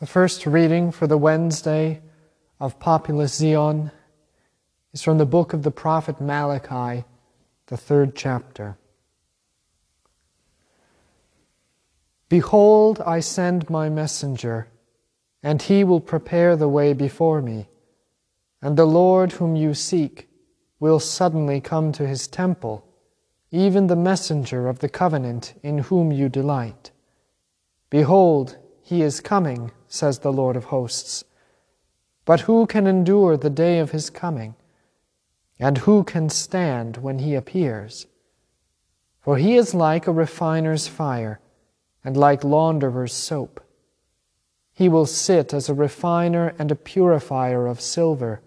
The first reading for the Wednesday of Populus Zion is from the book of the prophet Malachi, the third chapter. Behold, I send my messenger, and he will prepare the way before me. And the Lord whom you seek will suddenly come to his temple, even the messenger of the covenant in whom you delight. Behold, he is coming, says the Lord of hosts. But who can endure the day of his coming? And who can stand when he appears? For he is like a refiner's fire, and like launderer's soap. He will sit as a refiner and a purifier of silver.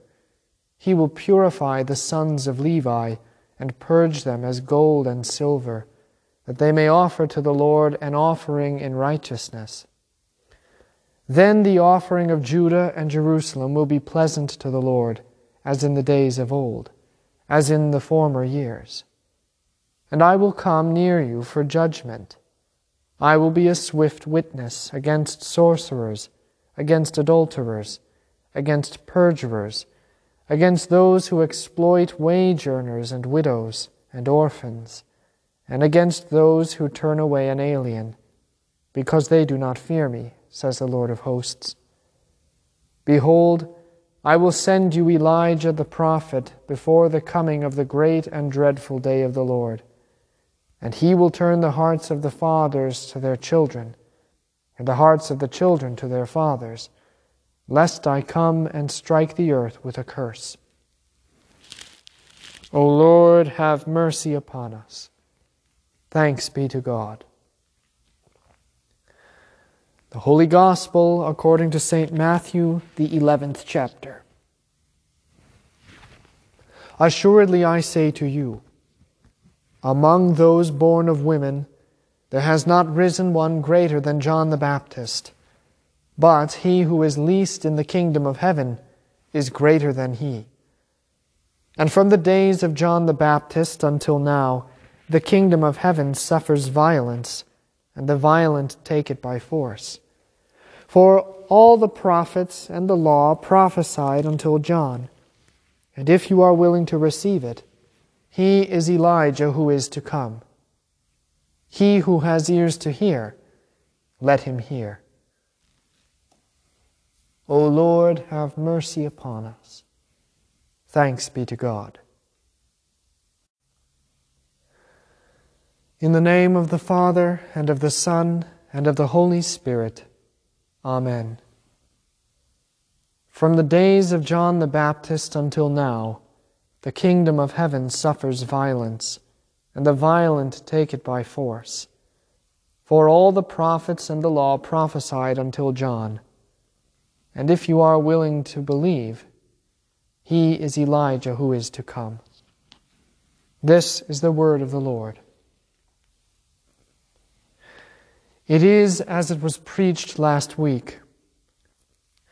He will purify the sons of Levi and purge them as gold and silver, that they may offer to the Lord an offering in righteousness. Then the offering of Judah and Jerusalem will be pleasant to the Lord, as in the days of old, as in the former years. And I will come near you for judgment. I will be a swift witness against sorcerers, against adulterers, against perjurers against those who exploit wage earners and widows and orphans, and against those who turn away an alien, because they do not fear me, says the Lord of hosts. Behold, I will send you Elijah the prophet before the coming of the great and dreadful day of the Lord. And he will turn the hearts of the fathers to their children, and the hearts of the children to their fathers lest I come and strike the earth with a curse. O Lord, have mercy upon us. Thanks be to God. The Holy Gospel according to St. Matthew, the 11th chapter. Assuredly, I say to you, among those born of women, there has not risen one greater than John the Baptist. But he who is least in the kingdom of heaven is greater than he. And from the days of John the Baptist until now, the kingdom of heaven suffers violence, and the violent take it by force. For all the prophets and the law prophesied until John. And if you are willing to receive it, he is Elijah who is to come. He who has ears to hear, let him hear. O Lord, have mercy upon us. Thanks be to God. In the name of the Father, and of the Son, and of the Holy Spirit. Amen. From the days of John the Baptist until now, the kingdom of heaven suffers violence, and the violent take it by force. For all the prophets and the law prophesied until John. And if you are willing to believe, he is Elijah who is to come. This is the word of the Lord. It is as it was preached last week.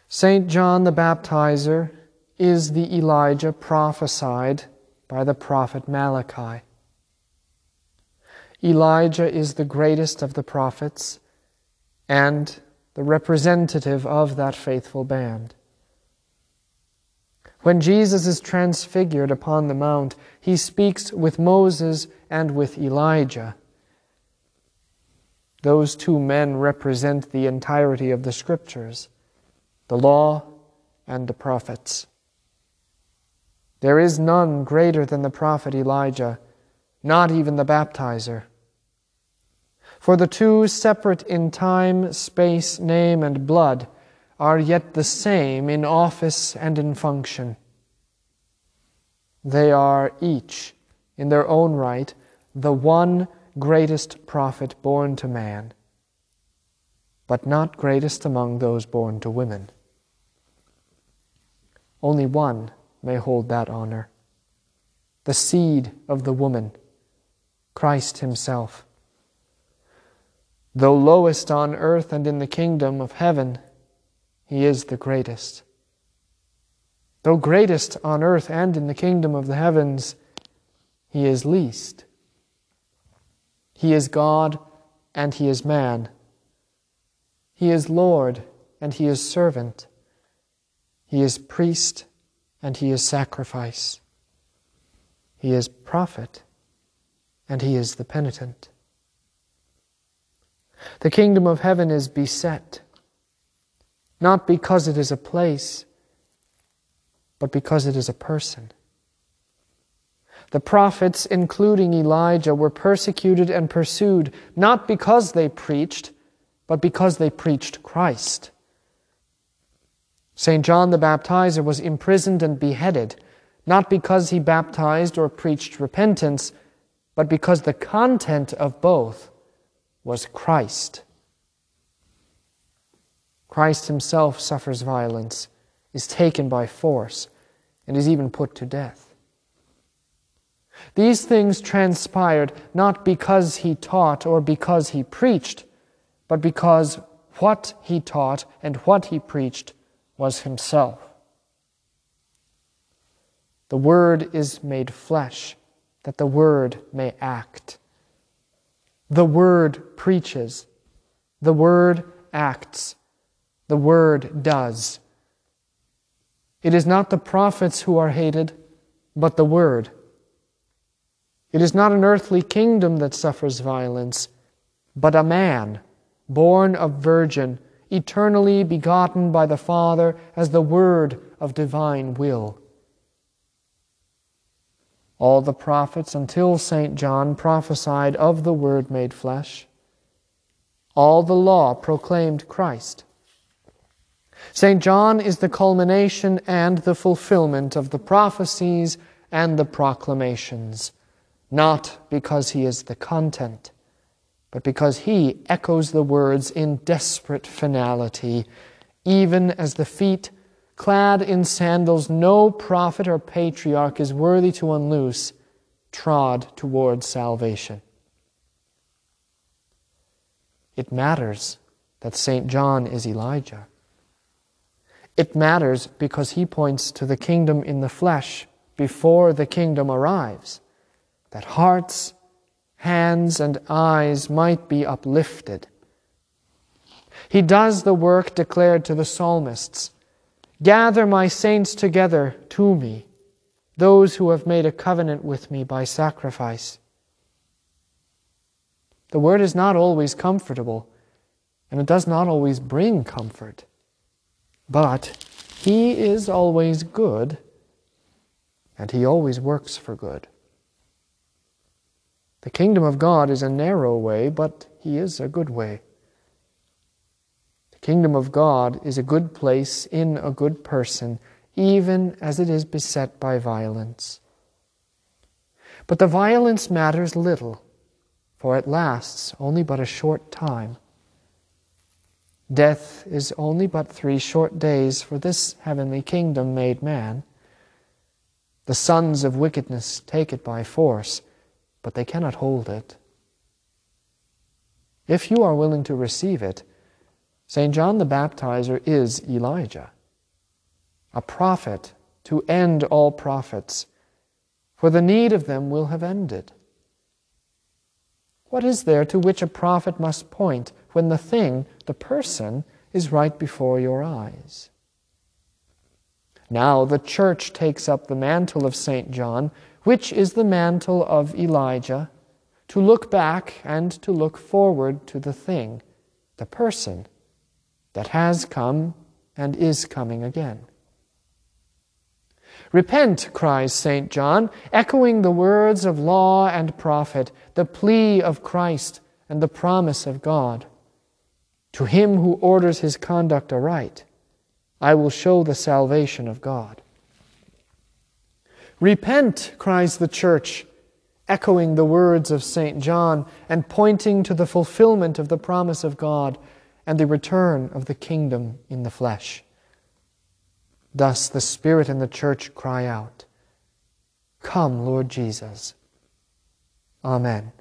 St. John the Baptizer is the Elijah prophesied by the prophet Malachi. Elijah is the greatest of the prophets and the representative of that faithful band. When Jesus is transfigured upon the mount, he speaks with Moses and with Elijah. Those two men represent the entirety of the Scriptures, the law and the prophets. There is none greater than the prophet Elijah, not even the baptizer. For the two, separate in time, space, name, and blood, are yet the same in office and in function. They are each, in their own right, the one greatest prophet born to man, but not greatest among those born to women. Only one may hold that honor the seed of the woman, Christ Himself. Though lowest on earth and in the kingdom of heaven, he is the greatest. Though greatest on earth and in the kingdom of the heavens, he is least. He is God and he is man. He is Lord and he is servant. He is priest and he is sacrifice. He is prophet and he is the penitent. The kingdom of heaven is beset, not because it is a place, but because it is a person. The prophets, including Elijah, were persecuted and pursued not because they preached, but because they preached Christ. St. John the Baptizer was imprisoned and beheaded, not because he baptized or preached repentance, but because the content of both was Christ. Christ himself suffers violence, is taken by force, and is even put to death. These things transpired not because he taught or because he preached, but because what he taught and what he preached was himself. The Word is made flesh, that the Word may act. The Word preaches, the Word acts, the Word does. It is not the prophets who are hated, but the Word. It is not an earthly kingdom that suffers violence, but a man, born of virgin, eternally begotten by the Father as the Word of divine will. All the prophets until St. John prophesied of the Word made flesh. All the law proclaimed Christ. St. John is the culmination and the fulfillment of the prophecies and the proclamations not because he is the content, but because he echoes the words in desperate finality, even as the feet clad in sandals no prophet or patriarch is worthy to unloose, trod towards salvation. It matters that St. John is Elijah. It matters because he points to the kingdom in the flesh before the kingdom arrives that hearts, hands, and eyes might be uplifted. He does the work declared to the psalmists Gather my saints together to me, those who have made a covenant with me by sacrifice. The word is not always comfortable, and it does not always bring comfort. But He is always good, and He always works for good. The kingdom of God is a narrow way, but He is a good way. The kingdom of God is a good place in a good person, even as it is beset by violence. But the violence matters little, for it lasts only but a short time. Death is only but three short days for this heavenly kingdom made man. The sons of wickedness take it by force but they cannot hold it. If you are willing to receive it, St. John the Baptizer is Elijah, a prophet to end all prophets, for the need of them will have ended. What is there to which a prophet must point when the thing, the person, is right before your eyes? Now the church takes up the mantle of St. John which is the mantle of Elijah, to look back and to look forward to the thing, the person, that has come and is coming again. Repent, cries St. John, echoing the words of law and prophet, the plea of Christ and the promise of God. To him who orders his conduct aright, I will show the salvation of God. Repent, cries the church, echoing the words of St. John and pointing to the fulfillment of the promise of God and the return of the kingdom in the flesh. Thus the Spirit and the church cry out, Come, Lord Jesus. Amen.